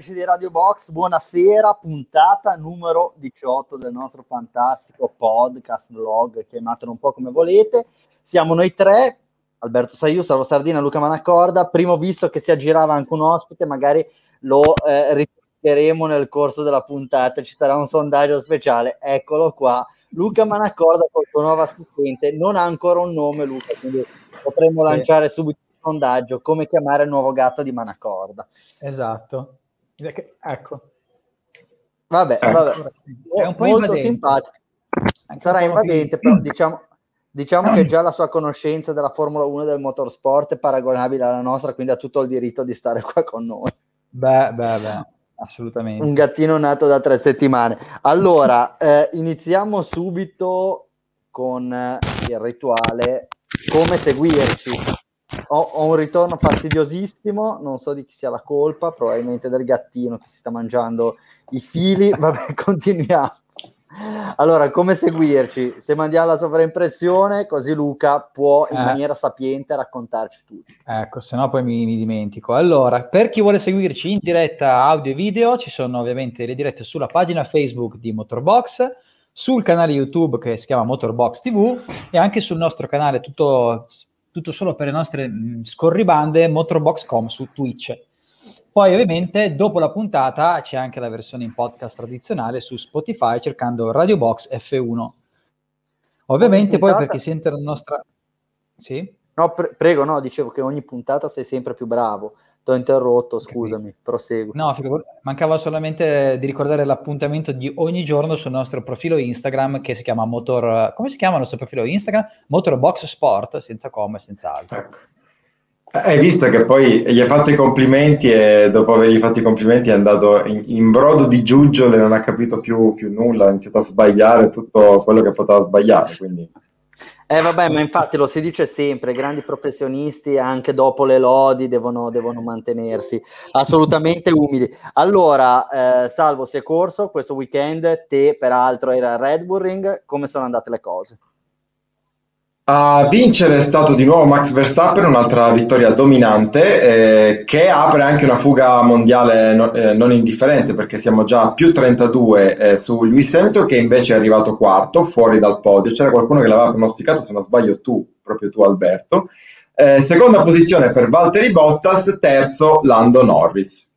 amici di Radio Box, buonasera, puntata numero 18 del nostro fantastico podcast, blog, chiamatelo un po' come volete. Siamo noi tre, Alberto Saiu, Salvo Sardina, Luca Manaccorda. Primo visto che si aggirava anche un ospite, magari lo eh, ripeteremo nel corso della puntata, ci sarà un sondaggio speciale. Eccolo qua, Luca Manaccorda col suo nuovo assistente. Non ha ancora un nome, Luca, quindi potremmo lanciare subito il sondaggio come chiamare il nuovo gatto di Manaccorda. Esatto. Ecco. Vabbè, ecco. vabbè. È un po' molto invadente. simpatico. Sarà invadente, però diciamo, diciamo che già la sua conoscenza della Formula 1 e del motorsport è paragonabile alla nostra, quindi ha tutto il diritto di stare qua con noi. Beh, beh, beh, assolutamente. Un gattino nato da tre settimane. Allora, eh, iniziamo subito con il rituale come seguirci ho, ho, un ritorno fastidiosissimo, non so di chi sia la colpa, probabilmente del gattino che si sta mangiando i fili. Vabbè, continuiamo. Allora, come seguirci? Se mandiamo la sovraimpressione, così Luca può in eh. maniera sapiente raccontarci tutto. Ecco, se no poi mi, mi, dimentico. Allora, per chi vuole seguirci in diretta audio e video, ci sono ovviamente le dirette sulla pagina Facebook di Motorbox, sul canale YouTube che si chiama Motorbox TV e anche sul nostro canale tutto tutto solo per le nostre mh, scorribande Motorbox.com su Twitch. Poi ovviamente dopo la puntata c'è anche la versione in podcast tradizionale su Spotify cercando Radio Box F1. Ovviamente poi per chi sente la nostra... Sì? No, pre- prego, no, dicevo che ogni puntata sei sempre più bravo. Ti ho interrotto, scusami, okay. prosegui. No, mancava solamente di ricordare l'appuntamento di ogni giorno sul nostro profilo Instagram che si chiama Motor... come si chiama il nostro profilo Instagram? Motorbox Sport, senza come, senza altro. Ecco. Hai visto che poi gli hai fatto i complimenti e dopo avergli fatto i complimenti è andato in, in brodo di giuggiole, non ha capito più, più, nulla, ha iniziato a sbagliare tutto quello che poteva sbagliare. Quindi... Eh vabbè, ma infatti lo si dice sempre, grandi professionisti anche dopo le lodi devono, devono mantenersi assolutamente umili. Allora, eh, Salvo, si è corso questo weekend, te peraltro era Red Bull Ring, come sono andate le cose? A vincere è stato di nuovo Max Verstappen, un'altra vittoria dominante eh, che apre anche una fuga mondiale no, eh, non indifferente perché siamo già a più 32 eh, su Lewis Hamilton che invece è arrivato quarto, fuori dal podio. C'era qualcuno che l'aveva pronosticato, se non sbaglio tu, proprio tu Alberto. Eh, seconda posizione per Valtteri Bottas, terzo Lando Norris.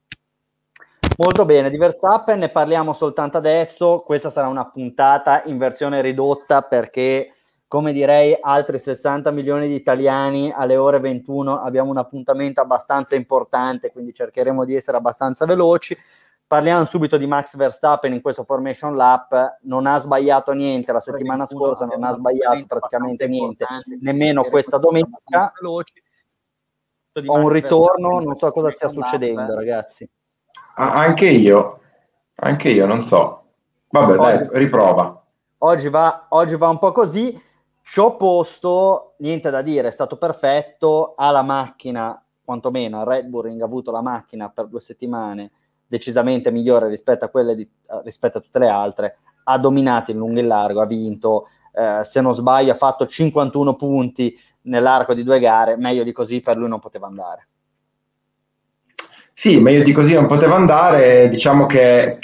Molto bene, di Verstappen ne parliamo soltanto adesso, questa sarà una puntata in versione ridotta perché come direi altri 60 milioni di italiani alle ore 21 abbiamo un appuntamento abbastanza importante, quindi cercheremo di essere abbastanza veloci. Parliamo subito di Max Verstappen in questo Formation Lap, non ha sbagliato niente la settimana scorsa, non ha sbagliato praticamente niente, nemmeno questa domenica. Ho un ritorno, non so cosa stia succedendo, ragazzi. anche io, anche io, non so. Vabbè, dai, riprova. Oggi va, oggi va un po' così. Show posto, niente da dire, è stato perfetto, ha la macchina, quantomeno a Red Bull ha avuto la macchina per due settimane decisamente migliore rispetto a, quelle di, rispetto a tutte le altre, ha dominato in lungo e in largo, ha vinto, eh, se non sbaglio ha fatto 51 punti nell'arco di due gare, meglio di così per lui non poteva andare. Sì, meglio di così non poteva andare, diciamo che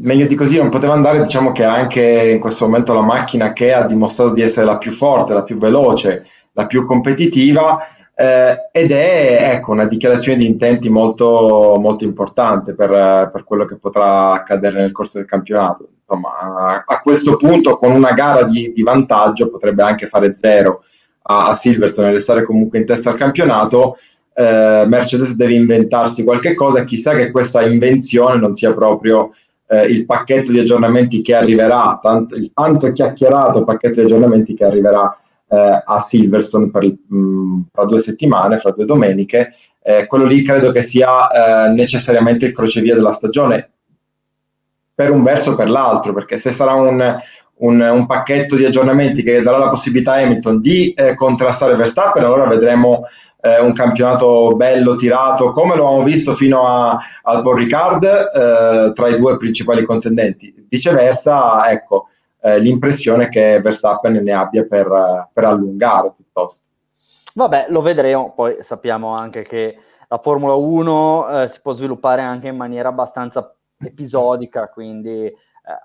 meglio di così non poteva andare, diciamo che anche in questo momento la macchina che ha dimostrato di essere la più forte, la più veloce, la più competitiva eh, ed è ecco, una dichiarazione di intenti molto, molto importante per, per, quello che potrà accadere nel corso del campionato. Insomma, a, questo punto con una gara di, di, vantaggio potrebbe anche fare zero a, a Silverstone e restare comunque in testa al campionato. Eh, Mercedes deve inventarsi qualche cosa, chissà che questa invenzione non sia proprio eh, il pacchetto di aggiornamenti che arriverà, tanto, il tanto chiacchierato pacchetto di aggiornamenti che arriverà eh, a Silverstone per, mh, mm, fra due settimane, fra due domeniche. Eh, quello lì credo che sia eh, necessariamente il crocevia della stagione, per un verso o per l'altro, perché se sarà un, un, un, pacchetto di aggiornamenti che darà la possibilità a Hamilton di eh, contrastare Verstappen, allora vedremo eh, un campionato bello, tirato, come lo abbiamo visto fino a, al Paul Ricard eh, tra i due principali contendenti. Viceversa, ecco, eh, l'impressione che Verstappen ne abbia per, per allungare piuttosto. Vabbè, lo vedremo, poi sappiamo anche che la Formula 1 eh, si può sviluppare anche in maniera abbastanza episodica, quindi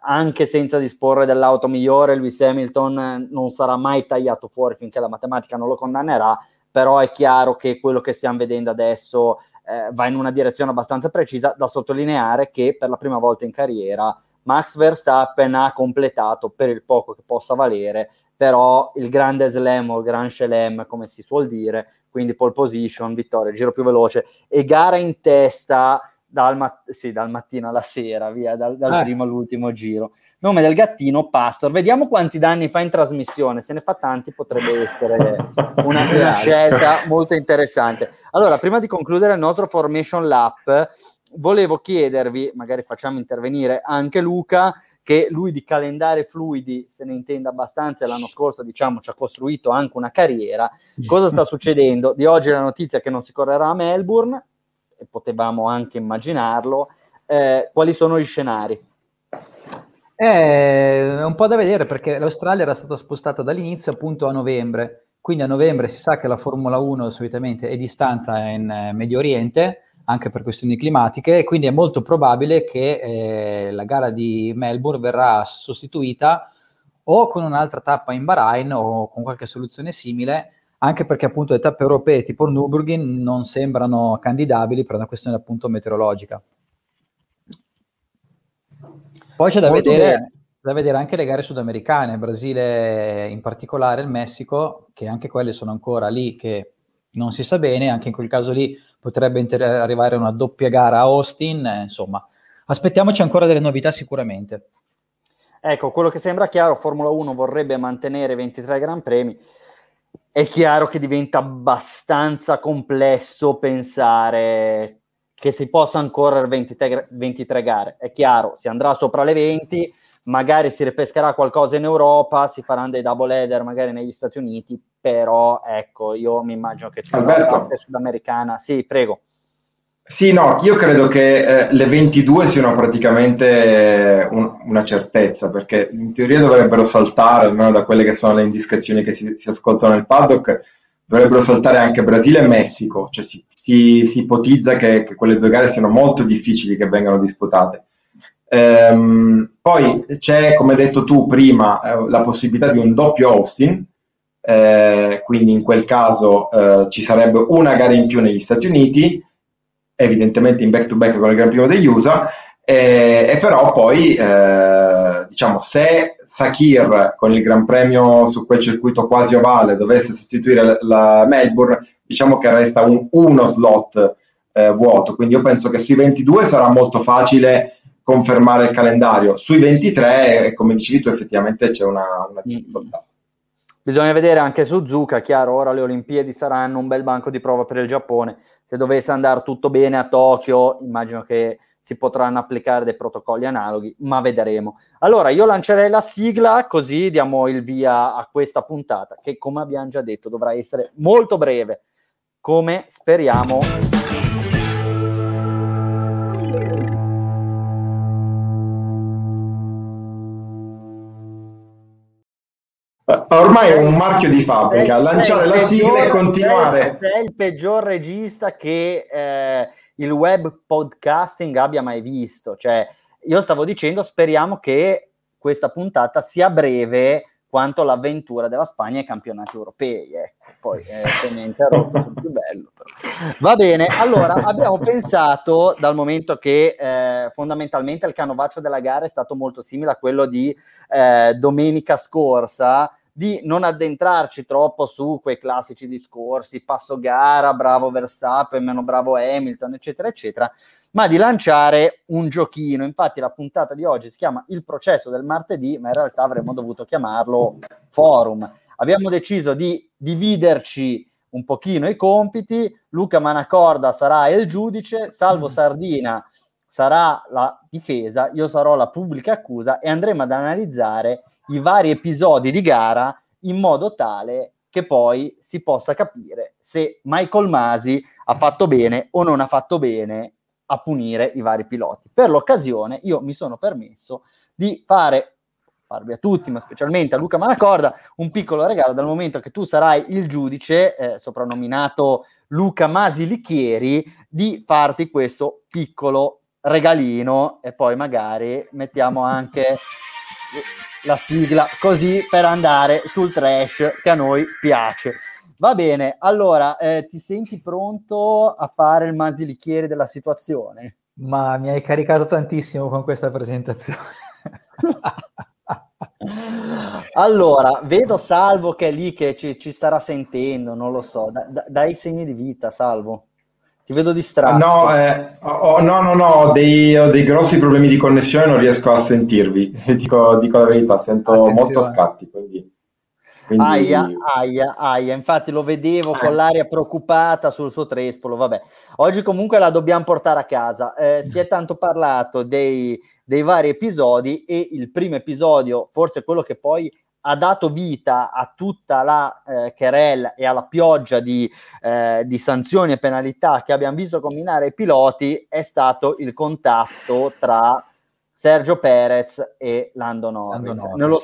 anche senza disporre dell'auto migliore, Lewis Hamilton eh, non sarà mai tagliato fuori finché la matematica non lo condannerà, però è chiaro che quello che stiamo vedendo adesso eh, va in una direzione abbastanza precisa, da sottolineare che per la prima volta in carriera Max Verstappen ha completato per il poco che possa valere, però il grande slam o il gran slam, come si suol dire, quindi pole position, vittoria, giro più veloce e gara in testa dal, mat- sì, dal mattino alla sera, via, dal, dal ah. primo all'ultimo giro. Nome del gattino, Pastor. Vediamo quanti danni fa in trasmissione. Se ne fa tanti, potrebbe essere una, una scelta molto interessante. Allora, prima di concludere il nostro Formation Lap, volevo chiedervi, magari facciamo intervenire anche Luca, che lui di calendari fluidi se ne intende abbastanza e l'anno scorso diciamo ci ha costruito anche una carriera. Cosa sta succedendo? Di oggi la notizia che non si correrà a Melbourne, e potevamo anche immaginarlo. Eh, quali sono gli scenari? È un po' da vedere perché l'Australia era stata spostata dall'inizio appunto a novembre, quindi a novembre si sa che la Formula 1 solitamente è distanza in eh, Medio Oriente, anche per questioni climatiche, e quindi è molto probabile che eh, la gara di Melbourne verrà sostituita o con un'altra tappa in Bahrain o con qualche soluzione simile, anche perché appunto le tappe europee tipo Nürburgring non sembrano candidabili per una questione appunto meteorologica. Poi c'è da vedere, da vedere, anche le gare sudamericane, Brasile in particolare, il Messico, che anche quelle sono ancora lì che non si sa bene, anche in quel caso lì potrebbe inter- arrivare una doppia gara a Austin, eh, insomma, aspettiamoci ancora delle novità sicuramente. Ecco, quello che sembra chiaro, Formula 1 vorrebbe mantenere 23 Gran Premi, è chiaro che diventa abbastanza complesso pensare che si possano correre 23, 23 gare. È chiaro, si andrà sopra le 20, magari si ripescherà qualcosa in Europa, si faranno dei double header magari negli Stati Uniti, però ecco, io mi immagino che tutta la parte sudamericana, sì, prego. Sì, no, io credo che eh, le 22 siano praticamente un, una certezza, perché in teoria dovrebbero saltare, almeno da quelle che sono le indiscrezioni che si, si ascoltano nel paddock, dovrebbero saltare anche Brasile e Messico, cioè si, si, si ipotizza che, che, quelle due gare siano molto difficili che vengano disputate. Ehm, poi c'è, come hai detto tu prima, eh, la possibilità di un doppio Austin, eh, quindi in quel caso eh, ci sarebbe una gara in più negli Stati Uniti, evidentemente in back-to-back con il Gran Premio degli USA, e, e però poi, eh, diciamo, se Sakir con il Gran Premio su quel circuito quasi ovale dovesse sostituire la Melbourne, diciamo che resta un, uno slot eh, vuoto, quindi io penso che sui 22 sarà molto facile confermare il calendario, sui 23, come dicevi tu, effettivamente c'è una, una difficoltà. Bisogna vedere anche su Zucca, chiaro, ora le Olimpiadi saranno un bel banco di prova per il Giappone. Se dovesse andare tutto bene a Tokyo, immagino che si potranno applicare dei protocolli analoghi, ma vedremo. Allora, io lancerei la sigla così diamo il via a questa puntata, che come abbiamo già detto dovrà essere molto breve, come speriamo Ormai è un marchio di fabbrica, sei, lanciare la sigla e continuare. Sei, sei il peggior regista che eh, il web podcasting abbia mai visto. Cioè, io stavo dicendo, speriamo che questa puntata sia breve quanto l'avventura della Spagna ai campionati europei. Ecco. Poi eh, se mi interrotto sul più bello. Però. Va bene, allora abbiamo pensato, dal momento che eh, fondamentalmente il canovaccio della gara è stato molto simile a quello di eh, domenica scorsa, di non addentrarci troppo su quei classici discorsi, passo gara, bravo Verstappen, meno bravo Hamilton, eccetera, eccetera, ma di lanciare un giochino. Infatti la puntata di oggi si chiama Il processo del martedì, ma in realtà avremmo dovuto chiamarlo forum. Abbiamo deciso di dividerci un pochino i compiti, Luca Manacorda sarà il giudice, Salvo mm. Sardina sarà la difesa, io sarò la pubblica accusa e andremo ad analizzare i vari episodi di gara in modo tale che poi si possa capire se Michael Masi ha fatto bene o non ha fatto bene a punire i vari piloti. Per l'occasione io mi sono permesso di fare farvi a tutti, ma specialmente a Luca Manacorda, un piccolo regalo dal momento che tu sarai il giudice, eh, soprannominato Luca Masi Lichieri, di farti questo piccolo regalino e poi magari mettiamo anche la sigla così per andare sul trash che a noi piace. Va bene, allora eh, ti senti pronto a fare il masilichiere della situazione? Ma mi hai caricato tantissimo con questa presentazione. allora, vedo Salvo che è lì che ci, ci starà sentendo, non lo so, da, da, dai segni di vita, Salvo. Ti vedo distratto. No, eh, oh, no, no, no, ho dei, ho dei, grossi problemi di connessione, non riesco a sentirvi. dico, dico la verità, sento Attenzione. molto scatti. Quindi, quindi... Aia, aia, aia. Infatti lo vedevo con l'aria preoccupata sul suo trespolo. Vabbè, oggi comunque la dobbiamo portare a casa. Eh, si è tanto parlato dei, dei vari episodi e il primo episodio, forse quello che poi ha dato vita a tutta la eh, querel e alla pioggia di, eh, di, sanzioni e penalità che abbiamo visto combinare i piloti è stato il contatto tra Sergio Perez e Lando Norris. Lando Norris. Nello,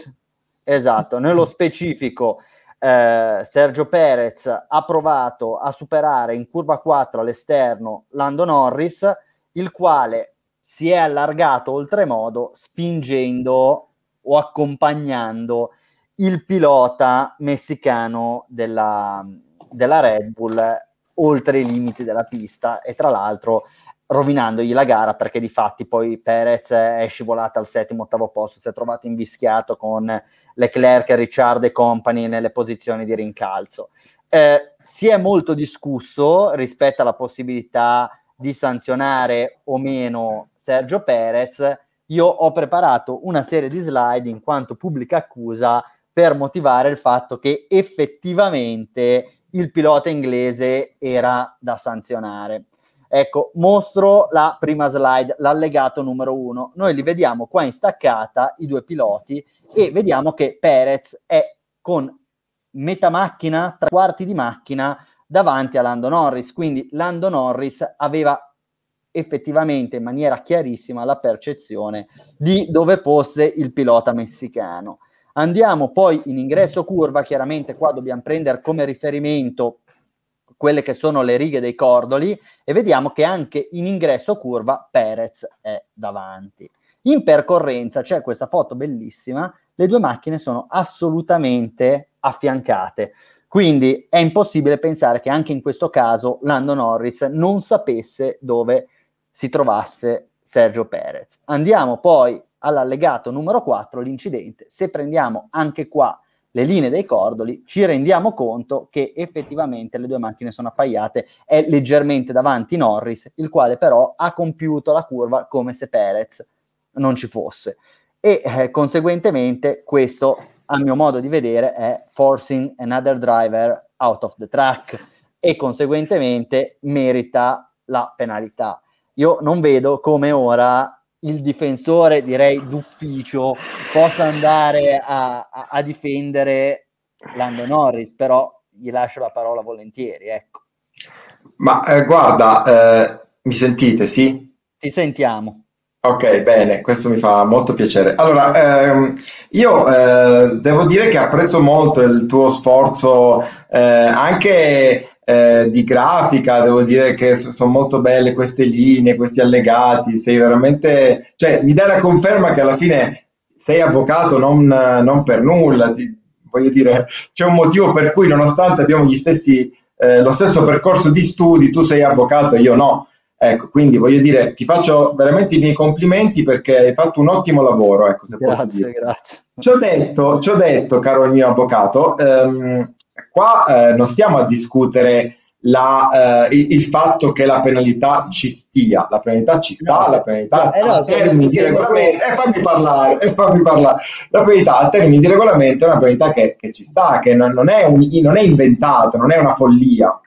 esatto, nello specifico eh, Sergio Perez ha provato a superare in curva 4 all'esterno Lando Norris, il quale si è allargato oltremodo spingendo o accompagnando il pilota messicano della, della Red Bull oltre i limiti della pista. E tra l'altro rovinandogli la gara perché di fatti poi Perez è scivolato al settimo ottavo posto si è trovato invischiato con Leclerc, Ricciard e compagni nelle posizioni di rincalzo. Eh, si è molto discusso rispetto alla possibilità di sanzionare o meno Sergio Perez. Io ho preparato una serie di slide in quanto pubblica accusa per motivare il fatto che effettivamente il pilota inglese era da sanzionare. Ecco, mostro la prima slide, l'allegato numero uno. Noi li vediamo qua in staccata, i due piloti, e vediamo che Perez è con metà macchina, tre quarti di macchina davanti a Lando Norris. Quindi Lando Norris aveva effettivamente in maniera chiarissima la percezione di dove fosse il pilota messicano. Andiamo poi in ingresso curva, chiaramente qua dobbiamo prendere come riferimento quelle che sono le righe dei cordoli e vediamo che anche in ingresso curva Perez è davanti. In percorrenza c'è questa foto bellissima, le due macchine sono assolutamente affiancate, quindi è impossibile pensare che anche in questo caso Lando Norris non sapesse dove si trovasse Sergio Perez. Andiamo poi all'allegato numero 4 l'incidente. Se prendiamo anche qua le linee dei cordoli, ci rendiamo conto che effettivamente le due macchine sono appaiate, è leggermente davanti Norris, il quale però ha compiuto la curva come se Perez non ci fosse. E eh, conseguentemente questo, a mio modo di vedere, è forcing another driver out of the track e conseguentemente merita la penalità. Io non vedo come ora il difensore, direi d'ufficio, possa andare a, a, a difendere Lando Norris, però gli lascio la parola volentieri, ecco. Ma eh, guarda, eh, mi sentite, sì? Ti sentiamo. Ok, bene, questo mi fa molto piacere. Allora, ehm, io eh, devo dire che apprezzo molto il tuo sforzo eh, anche eh, di grafica, devo dire che sono molto belle queste linee, questi allegati, sei veramente, cioè mi dai la conferma che alla fine sei avvocato non, non per nulla, ti, voglio dire, c'è un motivo per cui nonostante abbiamo gli stessi, eh, lo stesso percorso di studi, tu sei avvocato e io no. Ecco, quindi voglio dire, ti faccio veramente i miei complimenti perché hai fatto un ottimo lavoro. Ecco, se grazie, posso dire. grazie. Ci ho detto, ci ho detto, caro mio avvocato, ehm, qua eh, non stiamo a discutere la, eh, il, il, fatto che la penalità ci stia, la penalità ci sta, no, la penalità eh, no, a termini di regolamento, e eh, fammi parlare, eh, fammi parlare, la penalità a termini di regolamento è una penalità che, che ci sta, che non, non, è un, non, è inventata, non è una follia.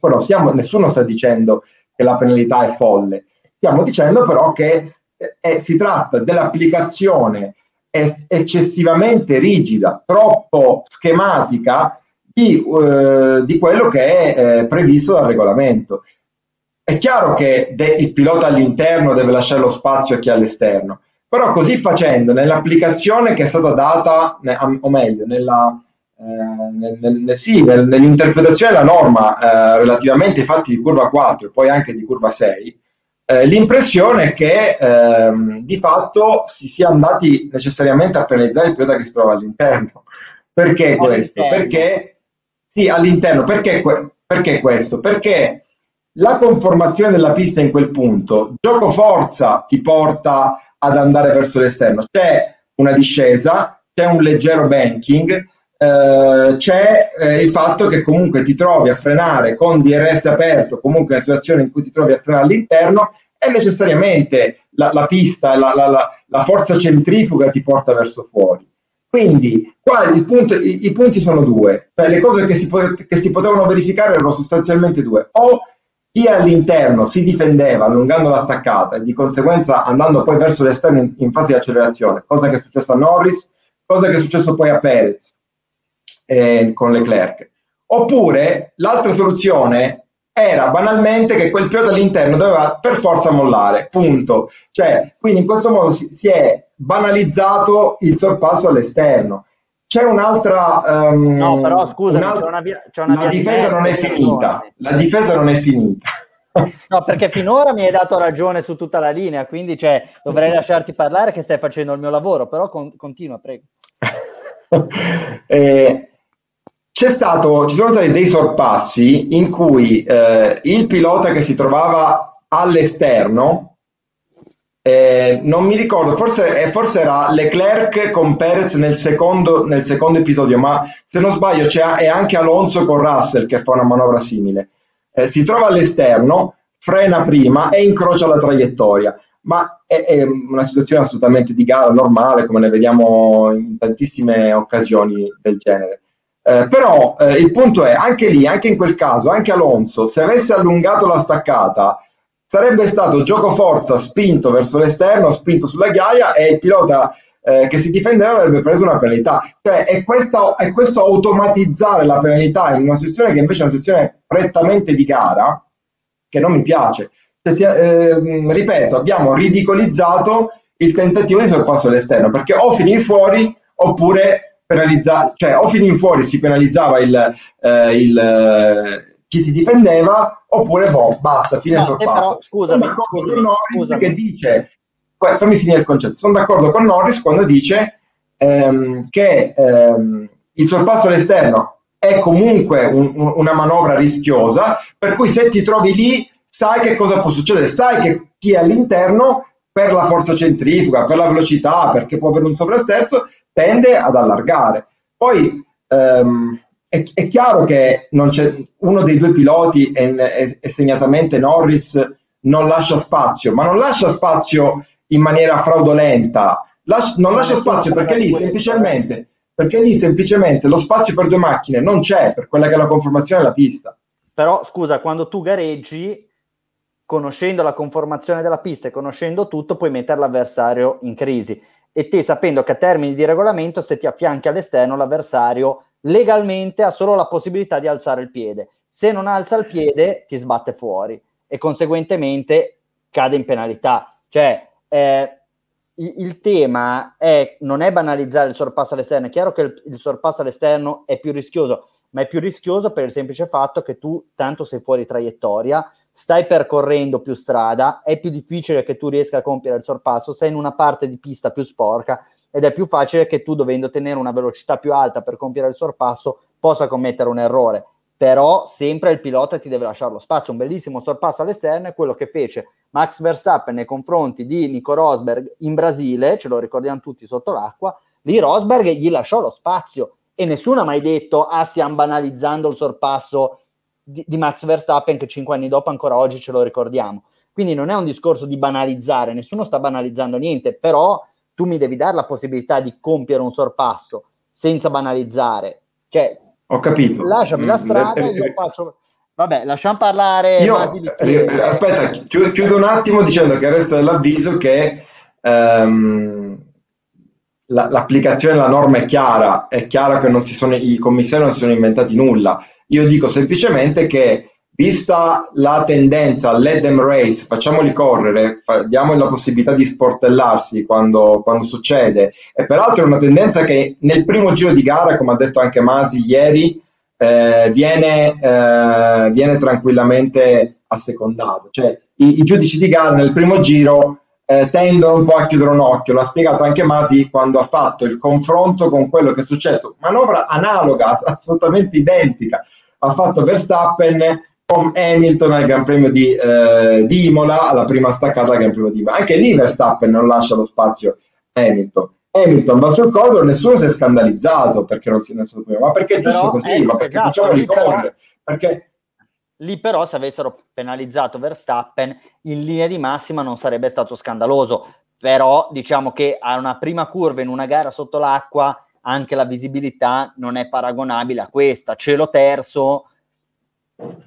Però stiamo, nessuno sta dicendo che la penalità è folle, stiamo dicendo però che eh, si tratta dell'applicazione eccessivamente rigida, troppo schematica di, eh, di quello che è eh, previsto dal regolamento. È chiaro che de- il pilota all'interno deve lasciare lo spazio a chi è all'esterno, Però così facendo, nell'applicazione che è stata data, o meglio, nella, eh, nel, nel, sì, nel, nell'interpretazione della norma eh, relativamente ai fatti di curva 4 e poi anche di curva 6, eh, l'impressione è che ehm, di fatto si sia andati necessariamente a penalizzare il pilota che si trova all'interno. Perché questo? Perché sì, all'interno. Perché, perché questo? Perché la conformazione della pista in quel punto, gioco forza ti porta ad andare verso l'esterno. C'è una discesa, c'è un leggero banking, eh, c'è eh, il fatto che comunque ti trovi a frenare con DRS aperto, comunque una situazione in cui ti trovi a frenare all'interno e necessariamente la, la pista, la, la, la, forza centrifuga ti porta verso fuori. Quindi qua punto, i, i, punti sono due, cioè le cose che si, che si potevano verificare erano sostanzialmente due. O chi all'interno si difendeva allungando la staccata e di conseguenza andando poi verso l'esterno in, in fase di accelerazione, cosa che è successo a Norris, cosa che è successo poi a Perez eh, con Leclerc. Oppure l'altra soluzione era banalmente che quel pilota all'interno doveva per forza mollare, punto. Cioè, quindi in questo modo si, si è banalizzato il sorpasso all'esterno. C'è un'altra... Um, no, però scusa, una, una la difesa non è finita. La difesa non è finita. No, perché finora mi hai dato ragione su tutta la linea, quindi cioè, dovrei lasciarti parlare che stai facendo il mio lavoro, però con, continua, prego. eh, c'è stato, ci sono stati dei sorpassi in cui eh, il pilota che si trovava all'esterno eh, non mi ricordo, forse, eh, forse, era Leclerc con Perez nel secondo, nel secondo episodio, ma se non sbaglio è anche Alonso con Russell che fa una manovra simile. Eh, si trova all'esterno, frena prima e incrocia la traiettoria, ma è, è, una situazione assolutamente di gara normale, come ne vediamo in tantissime occasioni del genere. Eh, però eh, il punto è, anche lì, anche in quel caso, anche Alonso, se avesse allungato la staccata, sarebbe stato gioco forza spinto verso l'esterno, spinto sulla ghiaia e il pilota eh, che si difendeva avrebbe preso una penalità. Cioè è, questa, è questo automatizzare la penalità in una situazione che invece è una situazione prettamente di gara che non mi piace. Eh, ripeto, abbiamo ridicolizzato il tentativo di sorpasso all'esterno perché o finì fuori oppure penalizza, cioè o finì fuori si penalizzava il, eh, il chi si difendeva, oppure boh, basta, fine no, sorpasso. scusami, Sono d'accordo scusami, Norris scusami. che dice, fammi finire il concetto, sono d'accordo con Norris quando dice ehm, che ehm, il sorpasso all'esterno è comunque un, un, una manovra rischiosa, per cui se ti trovi lì sai che cosa può succedere, sai che chi è all'interno per la forza centrifuga, per la velocità, perché può avere un sovrasterzo, tende ad allargare. Poi ehm, è, è, chiaro che uno dei due piloti, e, segnatamente Norris, non lascia spazio, ma non lascia spazio in maniera fraudolenta, Las, non lascia spazio perché lì semplicemente perché lì semplicemente lo spazio per due macchine non c'è per quella che è la conformazione della pista. Però scusa, quando tu gareggi, conoscendo la conformazione della pista e conoscendo tutto, puoi mettere l'avversario in crisi. E te sapendo che a termini di regolamento, se ti affianchi all'esterno, l'avversario legalmente ha solo la possibilità di alzare il piede. Se non alza il piede, ti sbatte fuori e conseguentemente cade in penalità. Cioè, eh, il, il, tema è, non è banalizzare il sorpasso all'esterno. È chiaro che il, il sorpasso all'esterno è più rischioso, ma è più rischioso per il semplice fatto che tu tanto sei fuori traiettoria, stai percorrendo più strada, è più difficile che tu riesca a compiere il sorpasso, sei in una parte di pista più sporca ed è più facile che tu dovendo tenere una velocità più alta per compiere il sorpasso possa commettere un errore. Però sempre il pilota ti deve lasciare lo spazio. Un bellissimo sorpasso all'esterno è quello che fece Max Verstappen nei confronti di Nico Rosberg in Brasile ce lo ricordiamo tutti sotto l'acqua lì Rosberg gli lasciò lo spazio e nessuno ha mai detto ah stiamo banalizzando il sorpasso di, di Max Verstappen che cinque anni dopo ancora oggi ce lo ricordiamo. Quindi non è un discorso di banalizzare nessuno sta banalizzando niente però tu mi devi dare la possibilità di compiere un sorpasso senza banalizzare. Cioè, Ho capito. Lasciami la mm, strada, mm, io faccio... Vabbè, lasciamo parlare. Io, eh, aspetta, chiudo un attimo dicendo che adesso è l'avviso che ehm, la, l'applicazione della norma è chiara, è chiaro che non si sono, i commissari non si sono inventati nulla. Io dico semplicemente che vista la tendenza, let them race, facciamoli correre, fa, diamogli la possibilità di sportellarsi quando, quando, succede. E peraltro è una tendenza che nel primo giro di gara, come ha detto anche Masi ieri, eh, viene, eh, viene, tranquillamente assecondata. Cioè i, i, giudici di gara nel primo giro eh, tendono un po' a chiudere un occhio, l'ha spiegato anche Masi quando ha fatto il confronto con quello che è successo, manovra analoga, assolutamente identica, ha fatto Verstappen con Hamilton al Gran Premio di, eh, di, Imola, alla prima staccata al Gran Premio di Imola. Anche lì Verstappen non lascia lo spazio a Hamilton. Hamilton va sul corridor, nessuno si è scandalizzato perché non si è messo prima, ma perché è giusto però, così, ecco, ma perché esatto, facciamo ricorrere, perché Lì però se avessero penalizzato Verstappen in linea di massima non sarebbe stato scandaloso, però diciamo che a una prima curva in una gara sotto l'acqua anche la visibilità non è paragonabile a questa. Cielo terzo,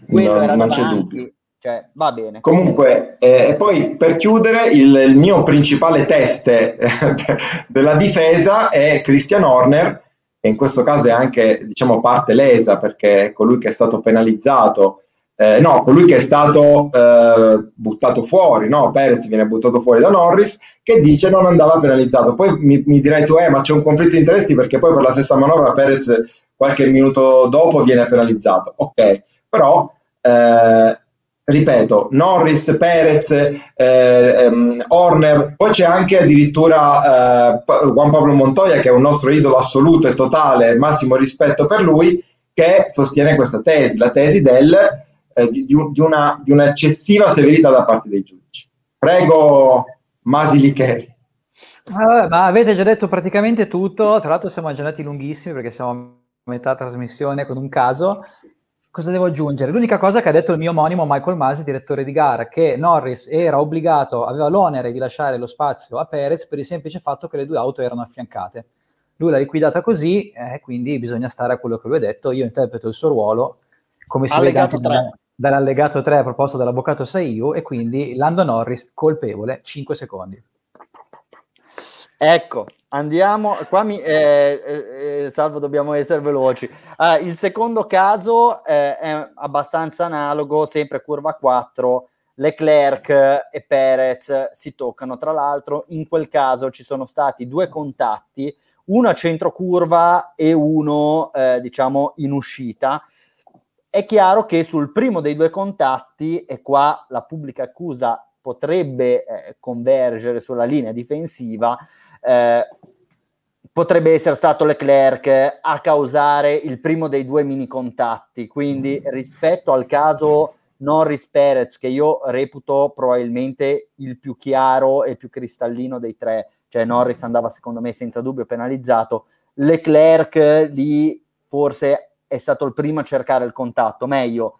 quello no, era non davanti, c'è dubbio. Cioè, va bene. Comunque, eh, e poi per chiudere, il, il mio principale test eh, della difesa è Christian Horner, che in questo caso è anche diciamo, parte lesa perché è colui che è stato penalizzato. Eh, no, colui che è stato eh, buttato fuori, no? Perez viene buttato fuori da Norris, che dice non andava penalizzato. Poi mi, mi dirai tu, eh, ma c'è un conflitto di interessi perché poi per la stessa manovra Perez qualche minuto dopo viene penalizzato. Ok, però eh, ripeto, Norris, Perez, eh, ehm, Horner, poi c'è anche addirittura eh, Juan Pablo Montoya che è un nostro idolo assoluto e totale, massimo rispetto per lui, che sostiene questa tesi, la tesi del, eh, di, di, una, di, un'eccessiva severità da parte dei giudici. Prego Masi Licheri. Ah, ma avete già detto praticamente tutto, tra l'altro siamo già andati lunghissimi perché siamo a metà trasmissione con un caso. Cosa devo aggiungere? L'unica cosa che ha detto il mio omonimo Michael Masi, direttore di gara, che Norris era obbligato, aveva l'onere di lasciare lo spazio a Perez per il semplice fatto che le due auto erano affiancate. Lui l'ha liquidata così, eh, quindi bisogna stare a quello che lui ha detto. Io interpreto il suo ruolo come si vede da, dall'allegato 3 proposto dall'avvocato Saiu e quindi Lando Norris colpevole 5 secondi. Ecco, Andiamo, qua mi, eh, eh, salvo dobbiamo essere veloci. Ah, il secondo caso eh, è abbastanza analogo, sempre curva 4, Leclerc e Perez si toccano, tra l'altro in quel caso ci sono stati due contatti, uno a centro curva e uno eh, diciamo in uscita. È chiaro che sul primo dei due contatti, e qua la pubblica accusa potrebbe eh, convergere sulla linea difensiva, eh, potrebbe essere stato Leclerc a causare il primo dei due mini contatti. Quindi rispetto al caso Norris Perez, che io reputo probabilmente il più chiaro e più cristallino dei tre, cioè Norris andava secondo me senza dubbio penalizzato, Leclerc lì forse è stato il primo a cercare il contatto, meglio,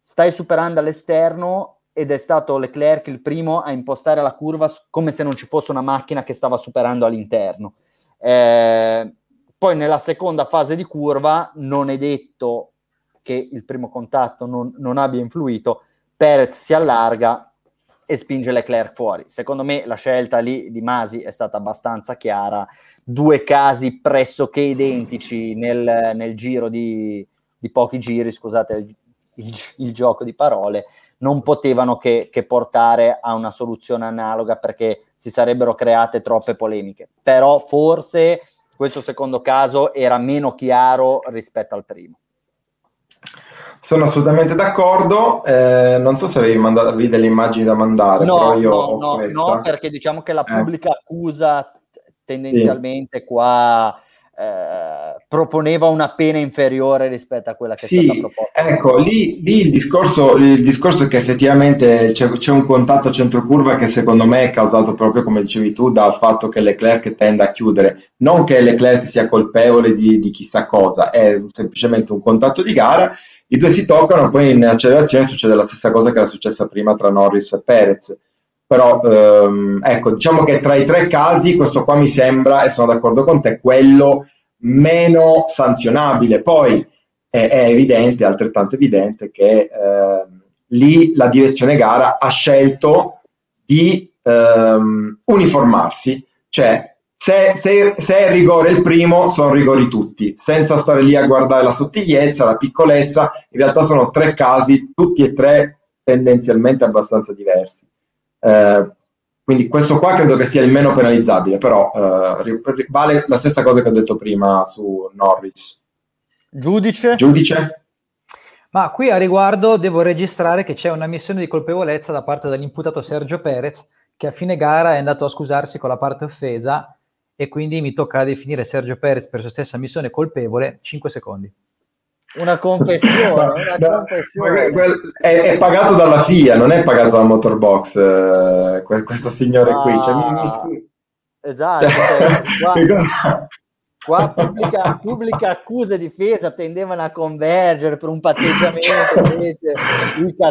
stai superando all'esterno ed è stato Leclerc il primo a impostare la curva come se non ci fosse una macchina che stava superando all'interno. Eh, poi nella seconda fase di curva non è detto che il primo contatto non, non abbia influito, Perez si allarga e spinge Leclerc fuori. Secondo me la scelta lì di Masi è stata abbastanza chiara, due casi pressoché identici nel, nel giro di, di, pochi giri, scusate il, il, il gioco di parole, non potevano che, che, portare a una soluzione analoga perché si sarebbero create troppe polemiche. Però forse questo secondo caso era meno chiaro rispetto al primo. Sono assolutamente d'accordo. Eh, non so se avevi, mandato, avevi delle immagini da mandare. No, no, no, no, perché diciamo che la eh. pubblica eh. accusa tendenzialmente sì. qua eh, proponeva una pena inferiore rispetto a quella che sì, è stata proposta. Ecco, lì, lì il, discorso, il, discorso, è che effettivamente c'è, c'è, un contatto centro-curva che secondo me è causato proprio, come dicevi tu, dal fatto che Leclerc tende a chiudere. Non che Leclerc sia colpevole di, di chissà cosa, è semplicemente un contatto di gara. I due si toccano, poi in accelerazione succede la stessa cosa che era successa prima tra Norris e Perez però ehm, ecco, diciamo che tra i tre casi questo qua mi sembra, e sono d'accordo con te, quello meno sanzionabile. Poi è, è evidente, altrettanto evidente, che eh, lì la direzione gara ha scelto di ehm, uniformarsi, cioè se, se, se, è rigore il primo, sono rigori tutti, senza stare lì a guardare la sottigliezza, la piccolezza, in realtà sono tre casi, tutti e tre tendenzialmente abbastanza diversi. Eh, quindi questo qua credo che sia il meno penalizzabile, però eh, vale la stessa cosa che ho detto prima su Norris. Giudice? Giudice? Ma qui a riguardo devo registrare che c'è una missione di colpevolezza da parte dell'imputato Sergio Perez, che a fine gara è andato a scusarsi con la parte offesa e quindi mi tocca definire Sergio Perez per sua stessa missione colpevole 5 secondi. Una confessione, una confessione. È, è, pagato dalla FIA, non è pagato dalla Motorbox eh, questo signore ah, qui. Cioè, mi, mi... Esatto, cioè, guarda, Qua pubblica, pubblica accuse e difesa tendevano a convergere per un patteggiamento invece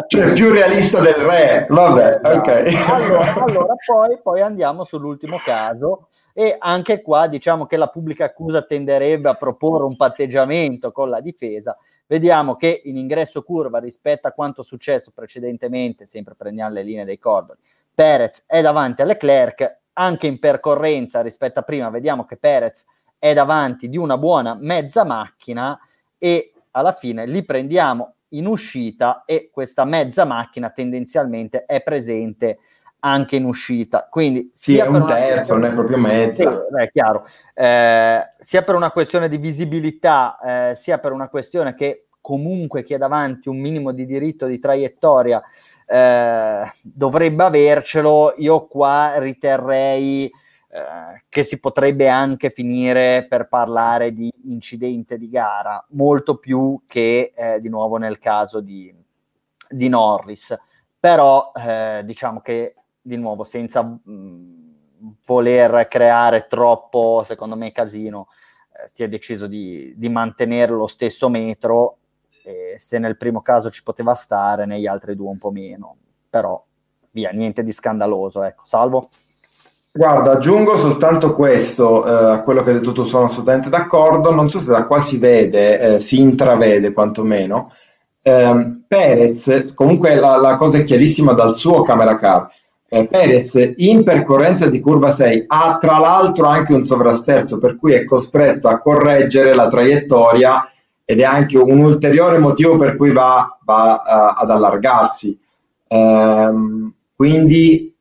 cioè più realista del re. Vabbè esatto. ok. Allora, allora poi, poi, andiamo sull'ultimo caso e anche qua diciamo che la pubblica accusa tenderebbe a proporre un patteggiamento con la difesa. Vediamo che in ingresso curva rispetto a quanto successo precedentemente sempre prendiamo le linee dei cordoni Perez è davanti a Leclerc anche in percorrenza rispetto a prima vediamo che Perez è davanti di una buona mezza macchina e alla fine li prendiamo in uscita e questa mezza macchina tendenzialmente è presente anche in uscita. Quindi sì, sia è un terzo, non è proprio mezza. Sì, è chiaro. Eh, sia per una questione di visibilità, eh, sia per una questione che comunque chi è davanti un minimo di diritto di traiettoria eh, dovrebbe avercelo, io qua riterrei eh, che si potrebbe anche finire per parlare di incidente di gara, molto più che eh, di nuovo nel caso di, di Norris. Però eh, diciamo che di nuovo senza mh, mm, voler creare troppo, secondo me, casino, eh, si è deciso di, di mantenere lo stesso metro. se nel primo caso ci poteva stare, negli altri due un po' meno. Però via, niente di scandaloso. Ecco, salvo. Guarda, aggiungo soltanto questo eh, a quello che hai detto tu, sono assolutamente d'accordo. Non so se da qua si vede, eh, si intravede quantomeno. Eh, Perez, comunque la, la, cosa è chiarissima dal suo camera car. Eh, Perez in percorrenza di curva 6 ha tra l'altro anche un sovrasterzo, per cui è costretto a correggere la traiettoria ed è anche un ulteriore motivo per cui va, va uh, ad allargarsi. Ehm, quindi